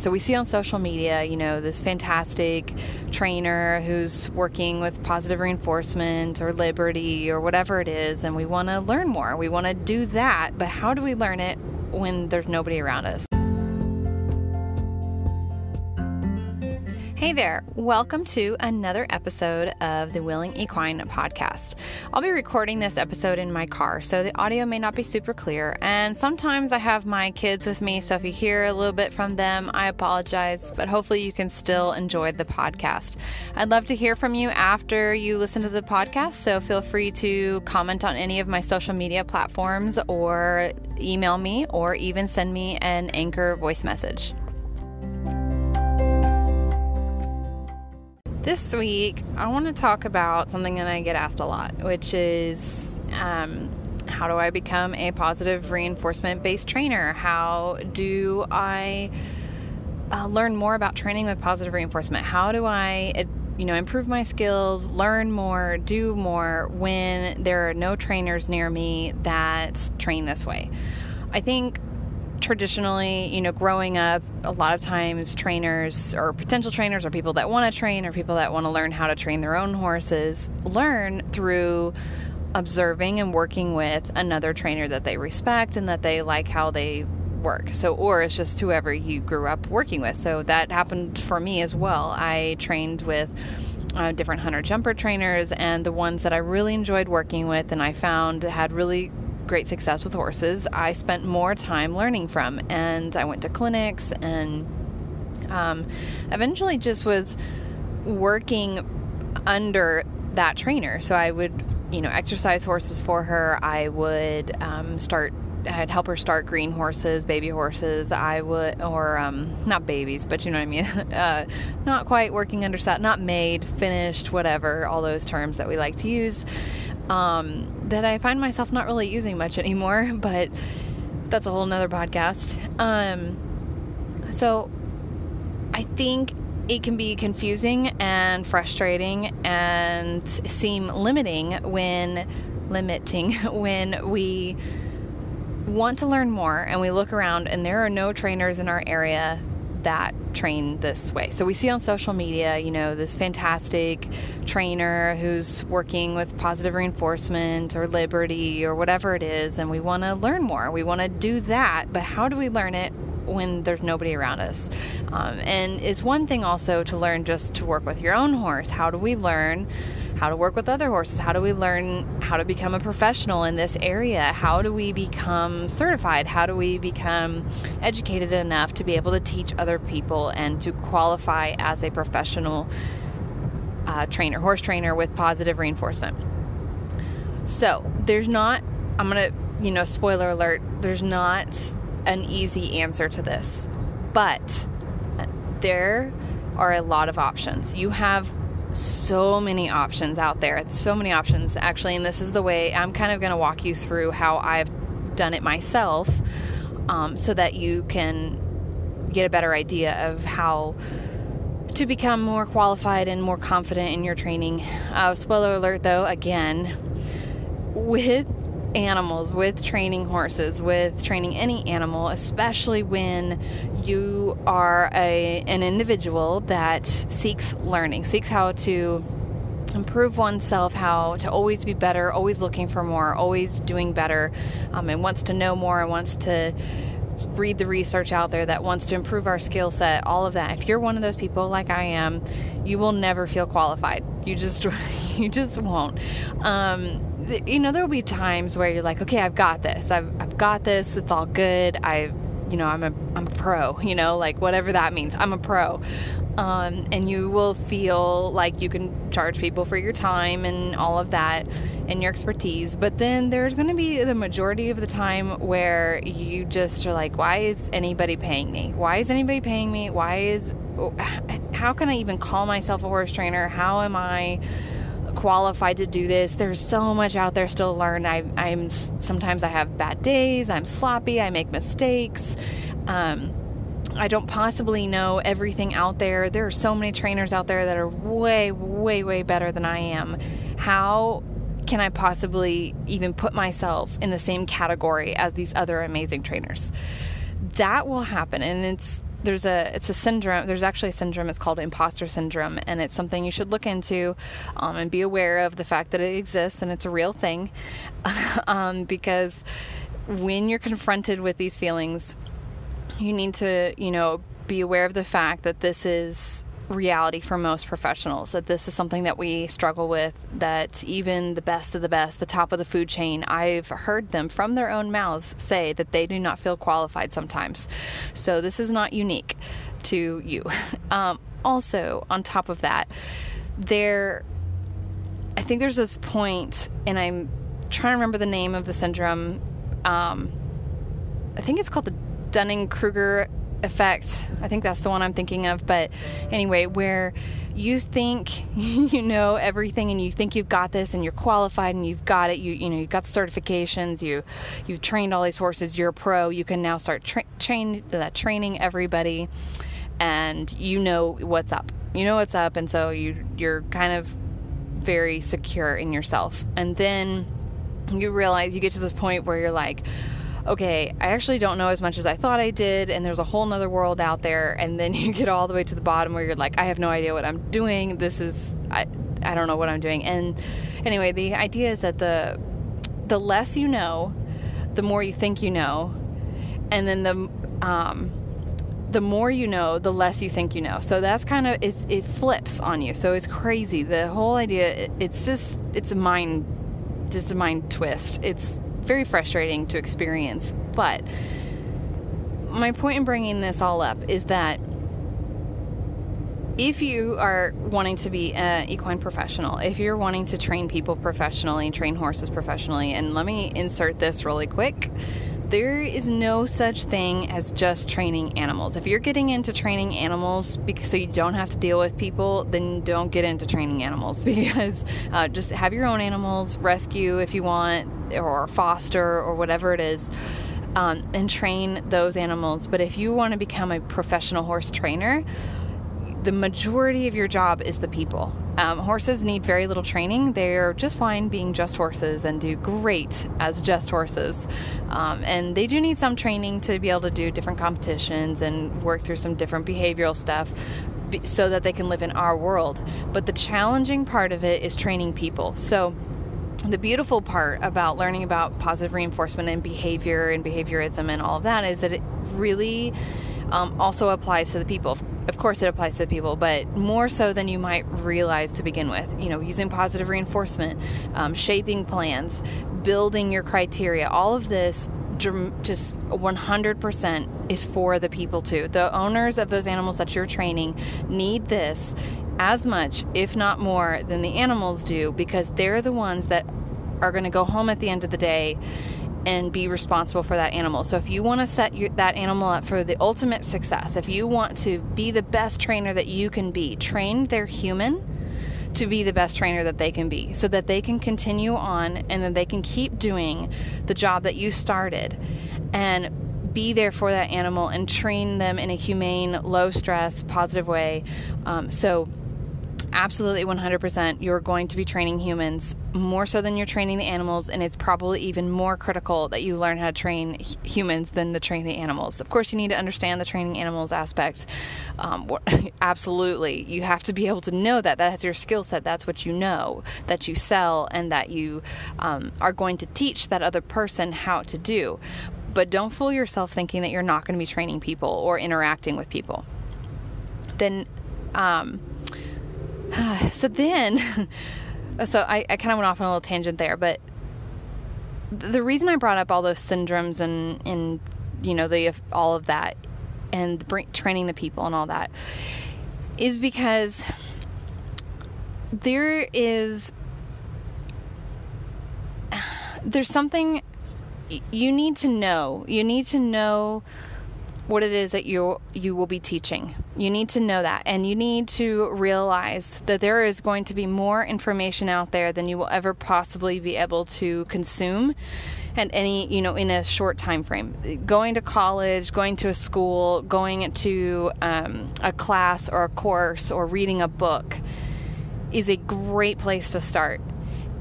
So we see on social media, you know, this fantastic trainer who's working with positive reinforcement or liberty or whatever it is, and we want to learn more. We want to do that, but how do we learn it when there's nobody around us? Hey there, welcome to another episode of the Willing Equine podcast. I'll be recording this episode in my car, so the audio may not be super clear. And sometimes I have my kids with me, so if you hear a little bit from them, I apologize, but hopefully you can still enjoy the podcast. I'd love to hear from you after you listen to the podcast, so feel free to comment on any of my social media platforms or email me or even send me an anchor voice message. This week, I want to talk about something that I get asked a lot, which is um, how do I become a positive reinforcement based trainer? How do I uh, learn more about training with positive reinforcement? How do I you know, improve my skills, learn more, do more when there are no trainers near me that train this way. I think traditionally, you know, growing up, a lot of times trainers or potential trainers or people that want to train or people that want to learn how to train their own horses learn through observing and working with another trainer that they respect and that they like how they work. So, or it's just whoever you grew up working with. So that happened for me as well. I trained with uh, different hunter jumper trainers, and the ones that I really enjoyed working with and I found had really great success with horses, I spent more time learning from. And I went to clinics and um, eventually just was working under that trainer. So I would, you know, exercise horses for her. I would um, start I'd help her start green horses, baby horses. I would, or um, not babies, but you know what I mean. uh, not quite working under sat, not made, finished, whatever. All those terms that we like to use um, that I find myself not really using much anymore, but that's a whole nother podcast. Um, so I think it can be confusing and frustrating and seem limiting when limiting when we want to learn more and we look around and there are no trainers in our area that train this way. So we see on social media, you know, this fantastic trainer who's working with positive reinforcement or liberty or whatever it is, and we want to learn more. We want to do that, but how do we learn it when there's nobody around us. Um, and it's one thing also to learn just to work with your own horse. How do we learn how to work with other horses? How do we learn how to become a professional in this area? How do we become certified? How do we become educated enough to be able to teach other people and to qualify as a professional uh, trainer, horse trainer with positive reinforcement? So there's not, I'm to, you know, spoiler alert, there's not an easy answer to this, but there are a lot of options. You have so many options out there, so many options actually, and this is the way I'm kind of going to walk you through how I've done it myself um, so that you can get a better idea of how to become more qualified and more confident in your training. Uh, spoiler alert though, again, with animals, with training horses, with training any animal, especially when you are a, an individual that seeks learning, seeks how to improve oneself, how to always be better, always looking for more, always doing better, um, and wants to know more and wants to read the research out there that wants to improve our skill set, all of that. If you're one of those people like I am, you will never feel qualified. You just you just won't. Um, you know, there will be times where you're like, okay, I've got this. I've, I've got this. It's all good. I, you know, I'm a, I'm a pro, you know, like whatever that means. I'm a pro. Um, and you will feel like you can charge people for your time and all of that and your expertise. But then there's going to be the majority of the time where you just are like, why is anybody paying me? Why is anybody paying me? Why is, how can I even call myself a horse trainer? How am I? Qualified to do this. There's so much out there still to learn. I, am sometimes I have bad days. I'm sloppy. I make mistakes. Um, I don't possibly know everything out there. There are so many trainers out there that are way, way, way better than I am. How can I possibly even put myself in the same category as these other amazing trainers? That will happen, and it's there's a it's a syndrome. There's actually a syndrome. It's called imposter syndrome, and it's something you should look into um, and be aware of the fact that it exists and it's a real thing, um, because when you're confronted with these feelings, you need to you know be aware of the fact that this is reality for most professionals that this is something that we struggle with that even the best of the best the top of the food chain i've heard them from their own mouths say that they do not feel qualified sometimes. So this is not unique to you. Um, also on top of that there i think there's this point and i'm trying to remember the name of the syndrome um, i think it's called the dunning-kruger effect. I think that's the one I'm thinking of. But anyway, where you think you know everything and you think you've got this and you're qualified and you've got it. You you know you've got the certifications. You you've trained all these horses. You're a pro. You can now start tra- train uh, training everybody, and you know what's up. You know what's up, and so you you're kind of very secure in yourself. And then you realize you get to this point where you're like okay, I actually don't know as much as I thought I did, and there's a whole nother world out there. And then you get all the way to the bottom where you're like, I have no idea what I'm doing. This is, I, I don't know what I'm doing. And anyway, the idea is that the, the less you know, the more you think you know, and then the, um, the more you know, the less you think you know. So that's kind of it's it flips on you. So it's crazy. The whole idea it's just it's a mind just a mind twist. It's very frustrating to experience. But my point in bringing this all up is that if you are wanting to be an equine professional, if you're wanting to train people professionally, train horses professionally, and let me insert this really quick. There is no such thing as just training animals. If you're getting into training animals because so you don't have to deal with people, then don't get into training animals because uh, just have your own animals, rescue if you want, or foster or whatever it is. Um, and train those animals. But if you want to become a professional horse trainer, the majority of your job is the people. Um, horses need very little training. They're just fine being just horses and do great as just horses. Um, and they do need some training to be able to do different competitions and work through some different behavioral stuff so that they can live in our world. But the challenging part of it is training people. So, the beautiful part about learning about positive reinforcement and behavior and behaviorism and all of that is that it really um, also applies to the people. Of course, it applies to the people, but more so than you might realize to begin with. You know, using positive reinforcement, um, shaping plans, building your criteria, all of this just 100% is for the people too. The owners of those animals that you're training need this as much, if not more, than the animals do because they're the ones that are going to go home at the end of the day and be responsible for that animal. So if you want to set your, that animal up for the ultimate success, if you want to be the best trainer that you can be, train their human to be the best trainer that they can be so that they can continue on and then they can keep doing the job that you started and be there for that animal and train them in a humane, low stress, positive way. Um, so absolutely 100% you're going to be training humans more so than you're training the animals and it's probably even more critical that you learn how to train humans than to train the animals. Of course you need to understand the training animals aspect. Um, absolutely. You have to be able to know that. That's your skill set. That's what you know that you sell and that you um, are going to teach that other person how to do. But don't fool yourself thinking that you're not going to be training people or interacting with people. Then um, so then, so I, I kind of went off on a little tangent there, but the reason I brought up all those syndromes and, and you know, the all of that and training the people and all that is because there is there's something you need to know. You need to know what it is that you you will be teaching. You need to know that and you need to realize that there is going to be more information out there than you will ever possibly be able to consume and any, you know, in a short time frame. Going to college, going to a school, going to um, a class or a course or reading a book is a great place to start.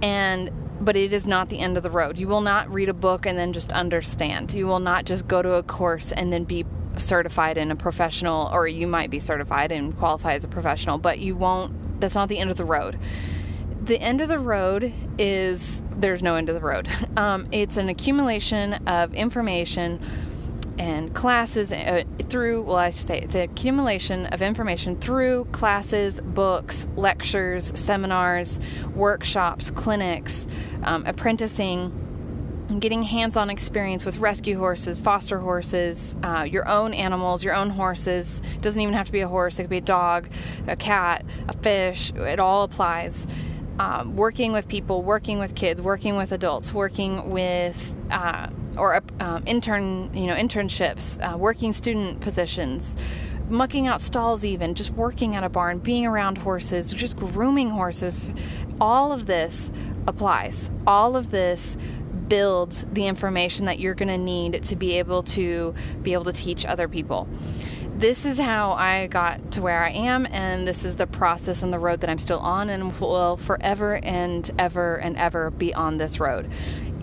And but it is not the end of the road. You will not read a book and then just understand. You will not just go to a course and then be certified in a professional, or you might be certified and qualify as a professional, but you won't, that's not the end of the road. The end of the road is there's no end of the road. Um, it's an accumulation of information and classes uh, through, well, I should say it's an accumulation of information through classes, books, lectures, seminars, workshops, clinics, um, apprenticing getting hands-on experience with rescue horses, foster horses, uh, your own animals, your own horses. It doesn't even have to be a horse; it could be a dog, a cat, a fish. It all applies. Um, working with people, working with kids, working with adults, working with uh, or um, intern, you know, internships, uh, working student positions, mucking out stalls, even just working at a barn, being around horses, just grooming horses. All of this applies. All of this builds the information that you're going to need to be able to be able to teach other people. This is how I got to where I am, and this is the process and the road that I'm still on, and will forever and ever and ever be on this road.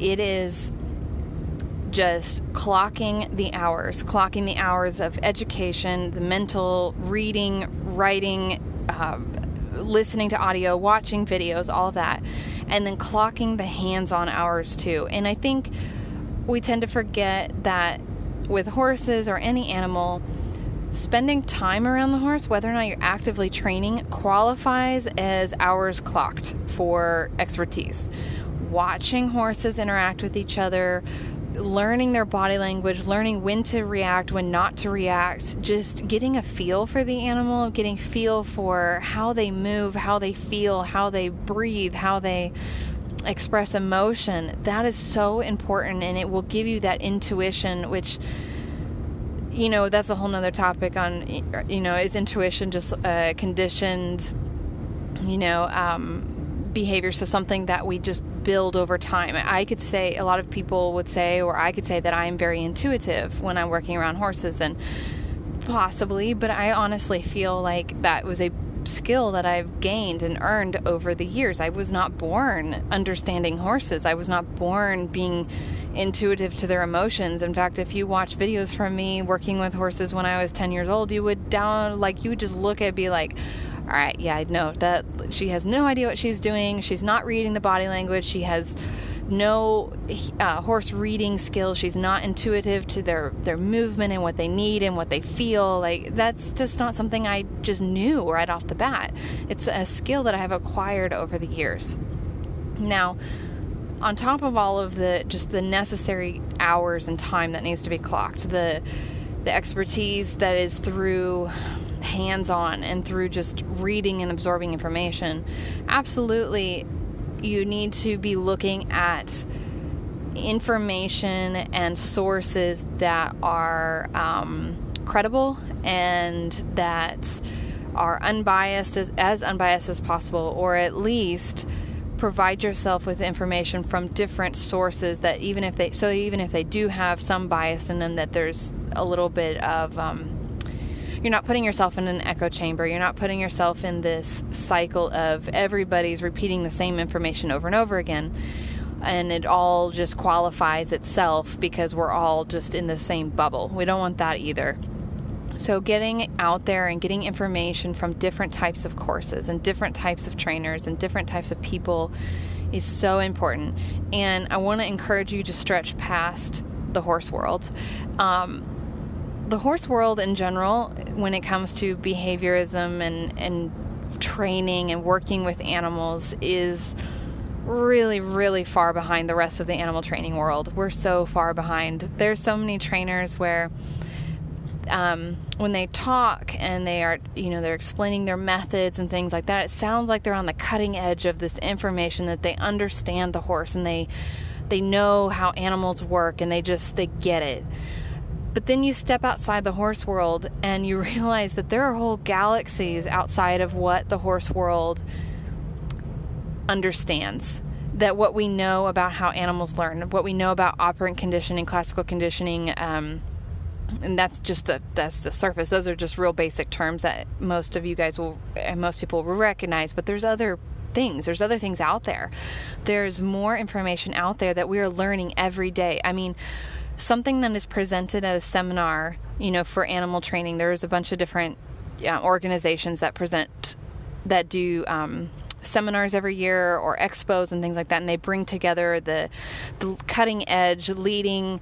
It is just clocking the hours, clocking the hours of education, the mental, reading, writing, uh, listening to audio, watching videos, all that and then clocking the hands on hours too. And I think we tend to forget that with horses or any animal, spending time around the horse, whether or not you're actively training, qualifies as hours clocked for expertise. Watching horses interact with each other, learning their body language, learning when to react, when not to react, just getting a feel for the animal, getting feel for how they move, how they feel, how they breathe, how they express emotion. That is so important and it will give you that intuition which you know, that's a whole nother topic on you know, is intuition just a conditioned you know, um, behavior so something that we just build over time. I could say, a lot of people would say, or I could say that I'm very intuitive when I'm working around horses, and possibly, but I honestly feel like that was a skill that I've gained and earned over the years. I was not born understanding horses. I was not born being intuitive to their emotions. In fact, if you watch videos from me working with horses when I was 10 years old, you would down like you would just look at be like, all right, yeah, I know that she has no idea what she's doing. She's not reading the body language. She has no uh, horse reading skills. She's not intuitive to their their movement and what they need and what they feel. Like that's just not something I just knew right off the bat. It's a skill that I have acquired over the years. Now, on top of all of the just the necessary hours and time that needs to be clocked, the the expertise that is through hands on and through just reading and absorbing information, absolutely you need to be looking at information and sources that are um, credible and that are unbiased as, as unbiased as possible, or at least provide yourself with information from different sources that even if they so even if they do have some bias in them that there's a little bit of um, you're not putting yourself in an echo chamber. You're not putting yourself in this cycle of everybody's repeating the same information over and over again. And it all just qualifies itself because we're all just in the same bubble. We don't want that either. So, getting out there and getting information from different types of courses and different types of trainers and different types of people is so important. And I want to encourage you to stretch past the horse world. Um, the horse world in general, when it comes to behaviorism and, and training and working with animals, is really, really far behind the rest of the animal training world. We're so far behind. There's so many trainers where um, when they talk and they are, you know, they're explaining their methods and things like that, it sounds like they're on the cutting edge of this information that they understand the horse and they they know how animals work and they just they get it. But then you step outside the horse world and you realize that there are whole galaxies outside of what the horse world understands. That what we know about how animals learn, what we know about operant conditioning, classical conditioning, um, and that's just the that's the surface. Those are just real basic terms that most of you guys will and most people will recognize. But there's other things. There's other things out there. There's more information out there that we are learning every day. I mean, something that is presented at a seminar, you know, for animal training. There's a bunch of different organizations that present that do um, seminars every year or expos and things like that and they bring together the the cutting edge leading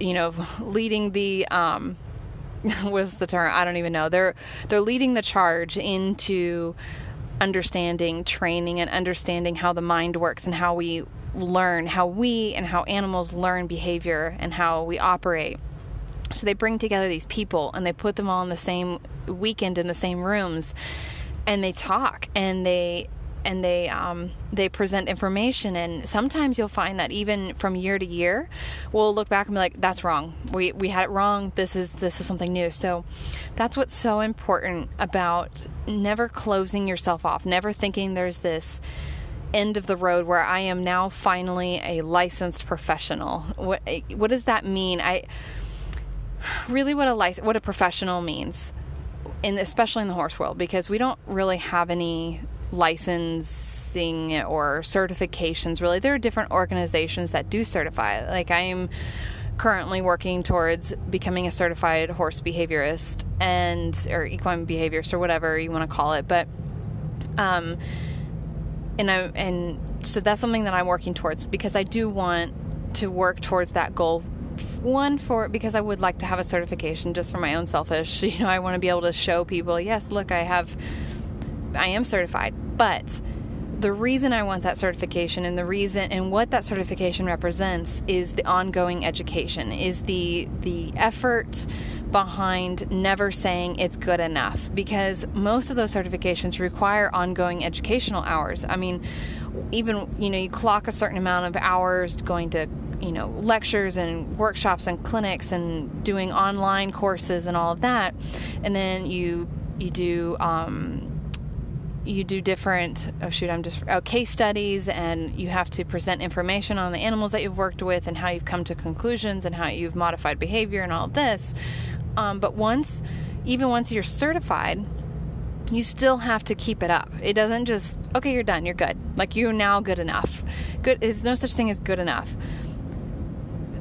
you know leading the um what's the term i don't even know they're they're leading the charge into understanding training and understanding how the mind works and how we learn how we and how animals learn behavior and how we operate. So they bring together these people and they put them all in the same weekend in the same rooms and they talk and they and they um, they present information. And sometimes you'll find that even from year to year we'll look back and be like that's wrong. We we had it wrong. This is this is something new. So that's what's so important about never closing yourself off never thinking there's this end of the road where I am now finally a licensed professional. What what does that mean? I really what a license what a professional means in especially in the horse world because we don't really have any licensing or certifications really. There are different organizations that do certify. Like i am currently working towards becoming a certified horse behaviorist and or equine behaviorist or whatever you want to call it but um and i and so that's something that i'm working towards because i do want to work towards that goal one for because I would like to have a certification just for my own selfish. You know, I want to be able to show people, yes, look, I have I am certified. But the reason I want that certification and the reason and what that certification represents is the ongoing education, is the the effort behind never saying it's good enough because most of those certifications require ongoing educational hours. I mean, even you know, you clock a certain amount of hours going to you know lectures and workshops and clinics and doing online courses and all of that and then you you do um, you do different oh shoot i'm just oh, case studies and you have to present information on the animals that you've worked with and how you've come to conclusions and how you've modified behavior and all of this. Um, but once even once you're certified you still have to keep it up. It doesn't just okay you're done you're good. Like you're now good enough. Good there's no such thing as good enough.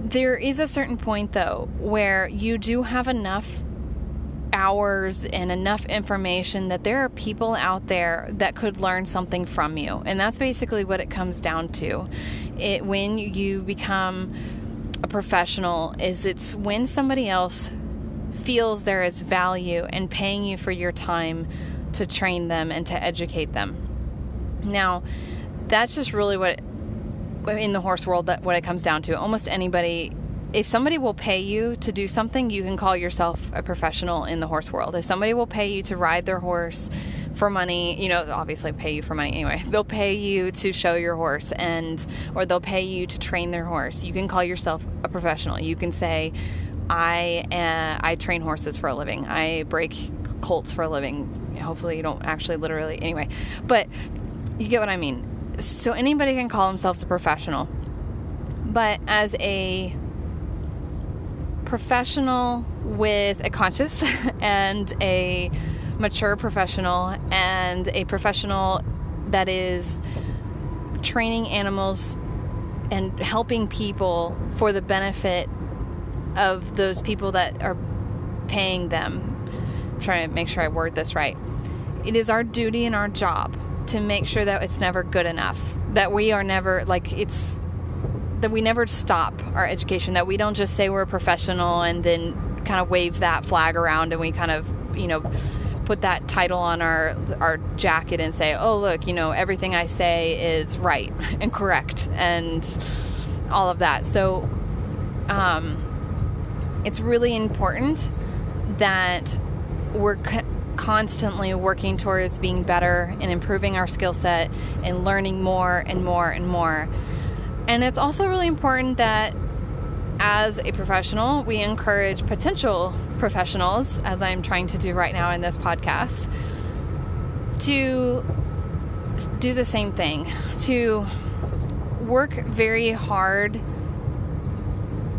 There is a certain point though where you do have enough hours and enough information that there are people out there that could learn something from you. And that's basically what it comes down to. It when you become a professional is it's when somebody else feels there is value in paying you for your time to train them and to educate them. Now, that's just really what in the horse world that what it comes down to. Almost anybody if somebody will pay you to do something, you can call yourself a professional in the horse world. If somebody will pay you to ride their horse for money, you know, obviously pay you for money anyway. They'll pay you to show your horse and or they'll pay you to train their horse. You can call yourself a professional. You can say I uh, I train horses for a living. I break colts for a living. Hopefully you don't actually literally anyway. But you get what I mean. So anybody can call themselves a professional. But as a professional with a conscience and a mature professional and a professional that is training animals and helping people for the benefit of those people that are paying them. I'm trying to make sure I word this right. It is our duty and our job to make sure that it's never good enough. That we are never like it's that we never stop our education, that we don't just say we're a professional and then kind of wave that flag around and we kind of, you know, put that title on our our jacket and say, "Oh, look, you know, everything I say is right and correct and all of that." So um it's really important that we're co- constantly working towards being better and improving our skill set and learning more and more and more. And it's also really important that as a professional, we encourage potential professionals, as I'm trying to do right now in this podcast, to do the same thing, to work very hard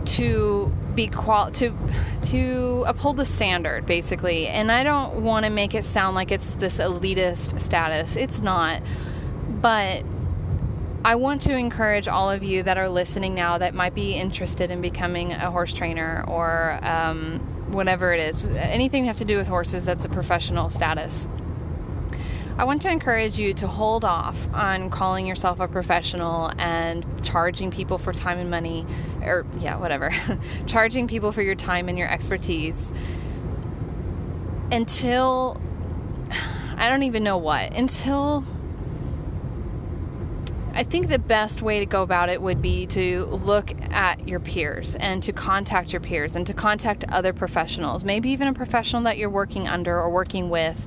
to be qual to to uphold the standard basically. And i don't want to make it sound like it's this elitist status. It's not. But I want to encourage all of you that are listening now that might be interested in becoming a horse trainer or um, whatever it is, anything have to do with horses that's a professional status. I want to encourage you to hold off on calling yourself a professional and charging people for time and money, or yeah, whatever, charging people for your time and your expertise until I don't even know what, until I think the best way to go about it would be to look at your peers and to contact your peers and to contact other professionals, maybe even a professional that you're working under or working with.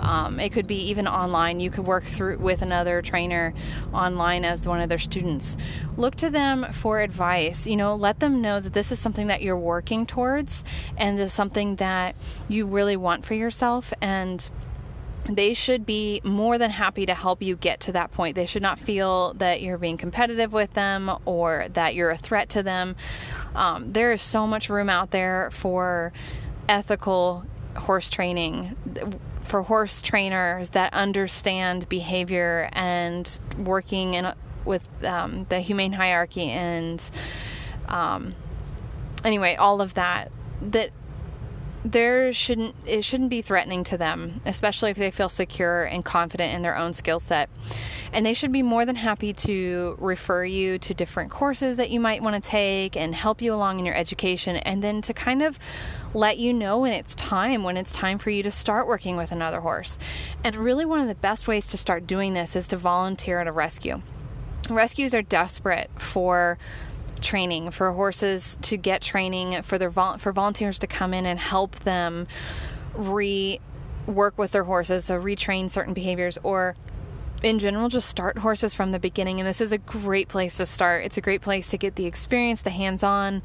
Um, it could be even online. You could work through with another trainer online as one of their students. Look to them for advice. You know, let them know that this is something that you're working towards and is something that you really want for yourself and they should be more than happy to help you get to that point. They should not feel that you're being competitive with them or that you're a threat to them. Um, there is so much room out there for ethical horse training, for horse trainers that understand behavior and working in with um, the humane hierarchy and um, anyway, all of that that there shouldn't it shouldn't be threatening to them especially if they feel secure and confident in their own skill set. And they should be more than happy to refer you to different courses that you might want to take and help you along in your education and then to kind of let you know when it's time when it's time for you to start working with another horse. And really one of the best ways to start doing this is to volunteer at a rescue. Rescues are desperate for training for horses to get training for their vol- for volunteers to come in and help them re work with their horses so retrain certain behaviors or in general just start horses from the beginning. And this is a great place to start. It's a great place to get the experience the hands-on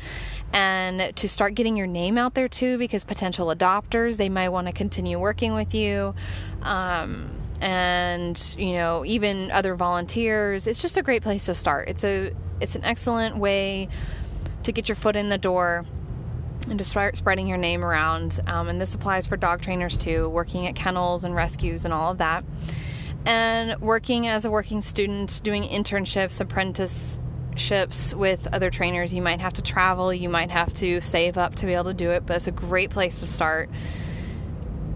and to start getting your name out there too because potential adopters they might want to continue working with you. Um, and you know even other volunteers it's just a great place to start it's a it's an excellent way to get your foot in the door and to start spreading your name around. Um, and this applies for dog trainers too, working at kennels and rescues and all of that. And working as a working student, doing internships, apprenticeships with other trainers. You might have to travel, you might have to save up to be able to do it, but it's a great place to start.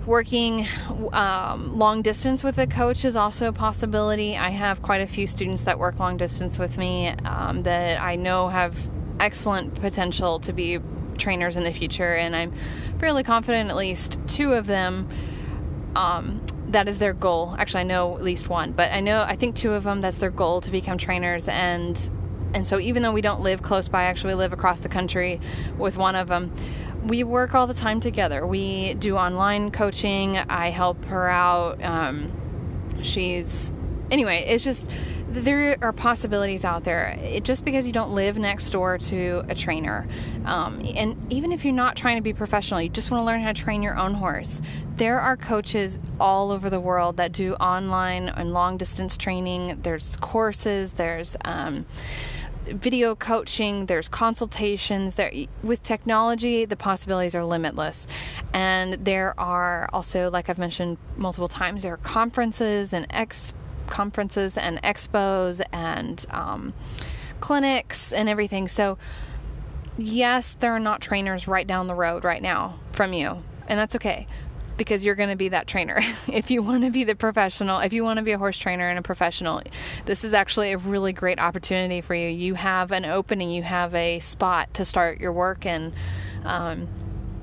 Working um, long distance with a coach is also a possibility. I have quite a few students that work long distance with me um, that I know have excellent potential to be trainers in the future, and I'm fairly confident at least two of them. Um, that is their goal. Actually, I know at least one, but I know I think two of them that's their goal to become trainers and and so even though we don't live close by, actually we live across the country with one of them we work all the time together. We do online coaching. I help her out. Um, she's anyway. It's just there are possibilities out there. It, just because you don't live next door to a trainer, um, and even if you're not trying to be professional, you just want to learn how to train your own horse. There are coaches all over the world that do online and long distance training. There's courses. There's um, video coaching, there's consultations. There, with technology, the possibilities are limitless. And there are also, like I've mentioned multiple times, there are conferences and ex conferences and expos and um, clinics and everything. So, yes, there are not trainers right down the road right now from you, and that's okay because you're going to be that trainer. if you want to be the professional, if you want to be a horse trainer and a professional, this is actually a really great opportunity for you. You have an opening, you have a spot to start your work and um,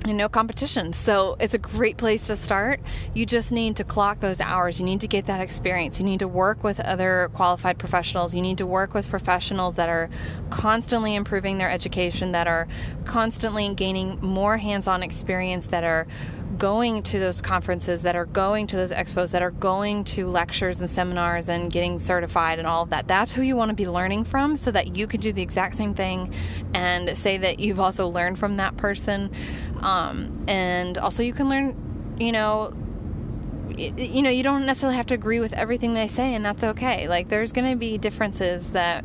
and no competition. So it's a great place to start. You just need to clock those hours. You need to get that experience. You need to work with other qualified professionals. You need to work with professionals that are constantly improving their education, that are constantly gaining more hands on experience, that are going to those conferences, that are going to those expos, that are going to lectures and seminars and getting certified and all of that. That's who you want to be learning from so that you can do the exact same thing and say that you've also learned from that person. Um, and also, you can learn, you know, you know, you don't necessarily have to agree with everything they say, and that's okay. Like, there's going to be differences that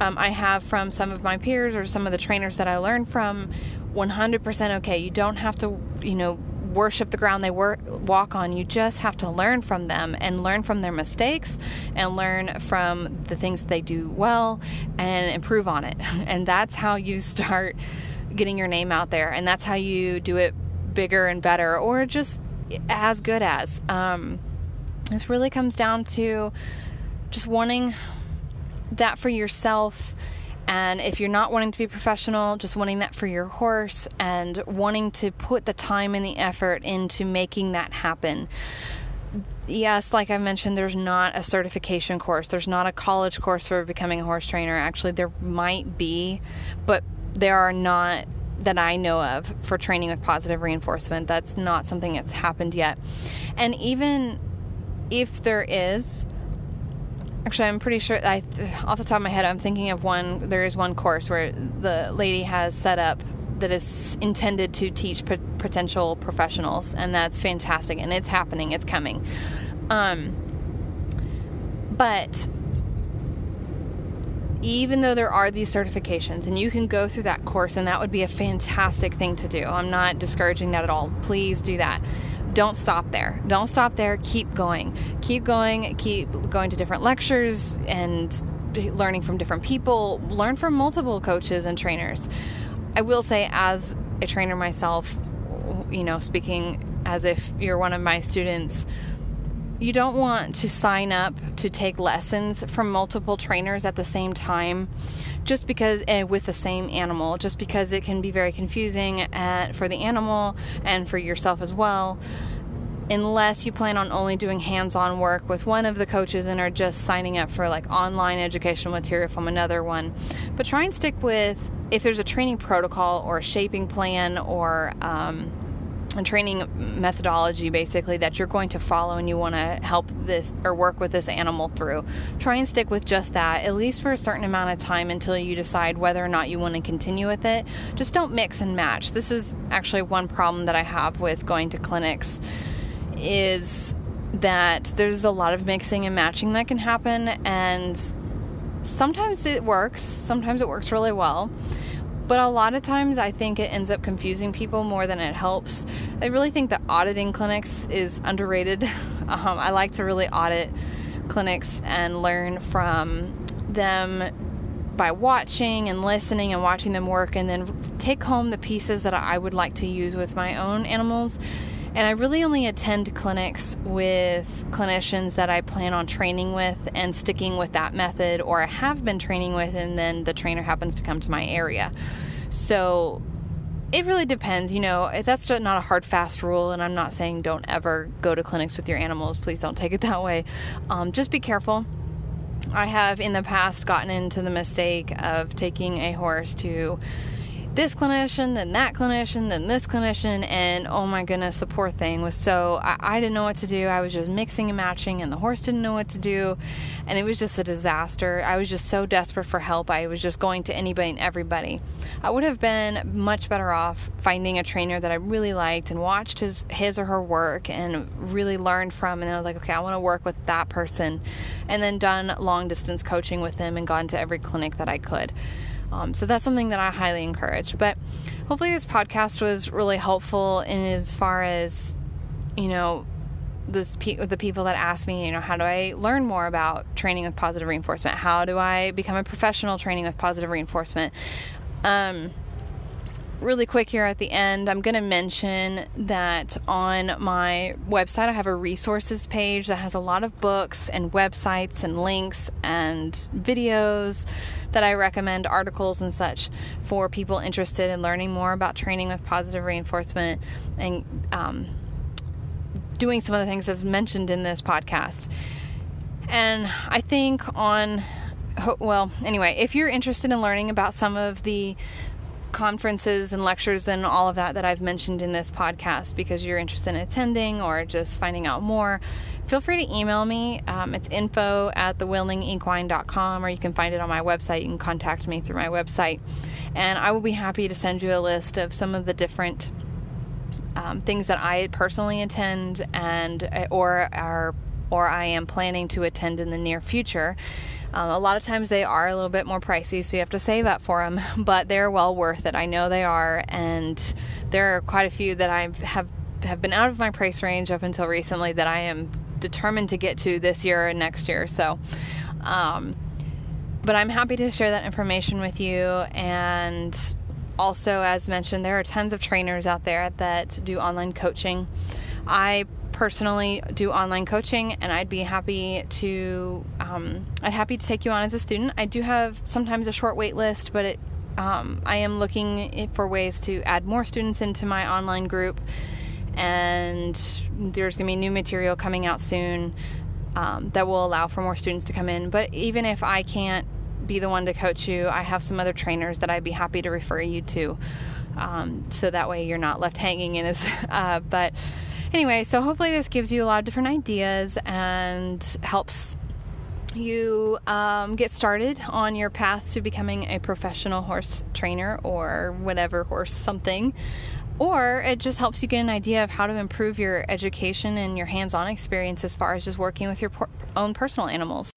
um, I have from some of my peers or some of the trainers that I learned from 100% okay. You don't have to, you know, worship the ground they wor- walk on. You just have to learn from them and learn from their mistakes and learn from the things they do well and improve on it. And that's how you start getting your name out there. And that's how you do it bigger and better or just as good as. Um, this really comes down to just wanting that for yourself. And if you're not wanting to be professional, just wanting that for your horse and wanting to put the time and the effort into making that happen. Yes, like I mentioned, there's not a certification course. There's not a college course for becoming a horse trainer. Actually, there might be, but there are not that I know of for training with positive reinforcement. That's not something that's happened yet. And even if there is, actually, I'm pretty sure, I, off the top of my head, I'm thinking of one, there is one course where the lady has set up that is intended to teach p- potential professionals, and that's fantastic. And it's happening, it's coming. Um, but even though there are these certifications and you can go through that course and that would be a fantastic thing to do i'm not discouraging that at all please do that don't stop there. Don't stop there. Keep going. Keep going. Keep going to different lectures and learning from different people. Learn from multiple coaches and trainers. I will say as a trainer myself you know speaking as if you're one of my students you don't want to sign up to take lessons from multiple trainers at the same time just because uh, with the same animal just because it can be very confusing at, for the animal and for yourself as well. Unless you plan on only doing hands-on work with one of the coaches and are just signing up for like online educational material from another one. But try and stick with if there's a training protocol or a shaping plan or um, training methodology basically that you're going to follow and you want to help this or work with this animal through. Try and stick with just that, at least for a certain amount of time until you decide whether or not you want to continue with it. Just don't mix and match. This is actually one problem that I have with going to clinics is that there's a lot of mixing and matching that can happen and sometimes it works, sometimes it works really well but a lot of times I think it ends up confusing people more than it helps. I really think that auditing clinics is underrated. Um, I like to really audit clinics and learn from them by watching and listening and watching them work and then take home the pieces that I would like to use with my own animals and I really only attend clinics with clinicians that I plan on training with and sticking with that method, or I have been training with, and then the trainer happens to come to my area. So it really depends. You know, that's not a hard, fast rule, and I'm not saying don't ever go to clinics with your animals. Please don't take it that way. Um, just be careful. I have in the past gotten into the mistake of taking a horse to this clinician, then that clinician, then this clinician, and oh my goodness, the poor thing was so I, I, didn't know what to do. I was just mixing and matching, and the horse didn't know what to do, and it was just a disaster. I was just so desperate for help. I was just going to anybody and everybody. I would have been much better off finding a trainer that I really liked and watched his his or her work and really learned from, and I was like, okay, I want to work with that person, and then done long distance coaching with them and gone to every clinic that I could. Um, so that's something that I highly encourage. But hopefully, this podcast was really helpful in as far as, you know, those pe- the people that ask me, you know, how do I learn more about training with positive reinforcement? How do I become a professional training with positive reinforcement? Um, really quick here at the end, I'm going to mention that on my website, I have a resources page that has a lot of books and websites and links and videos that I recommend, articles and such for people interested in learning more about training with positive reinforcement and um, doing some of the things I've mentioned in this podcast. And I think on, well, anyway, if you're interested in learning about some of the conferences and lectures and all of that that I've mentioned in this podcast because you're interested in attending or just finding out more, feel free to email me. Um, it's info at thewillingequine.com or you can find it on my website. You can contact me through my website. And I will be happy to send you a list of some of the different um, things that I personally attend and uh, or are or I am planning to attend in the near future. Um, a lot of times they are a little bit more pricey, so you have to save up for them, but they're well worth it. I know they are, and there are quite a few that I have have been out of my price range up until recently that I am determined to get to this year and next year. So, um, but I'm happy to share that information with you. And also, as mentioned, there are tons of trainers out there that do online coaching. I personally do online coaching and I'd be happy to um, I'd happy to take you on as a student. I do have sometimes a short wait list, but it, um, I am looking for ways to add more students into my online group and there's going to be new material coming out soon um, that will allow for more students to come in. But even if I can't be the one to coach you, I have some other trainers that I'd be happy to refer you to. Um, so that way you're not left hanging in as, uh, but anyway, so hopefully this gives you a lot of different ideas and helps you um, get started on your path to becoming a professional horse trainer or whatever horse something or it just helps you get an idea of how to improve your education and your hands on experience as far as just working with your por- own personal animals.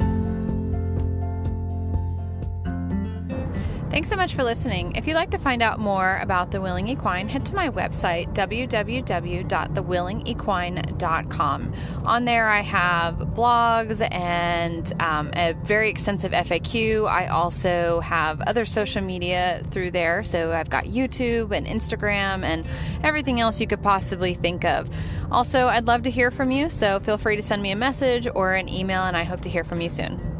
Thanks so much for listening. If you'd like to find out more about The Willing Equine, head to my website, www.thewillingequine.com. On there, I have blogs and um, a very extensive FAQ. I also have other social media through there. So I've got YouTube and Instagram and everything else you could possibly think of. Also, I'd love to hear from you, so feel free to send me a message or an email, and I hope to hear from you soon.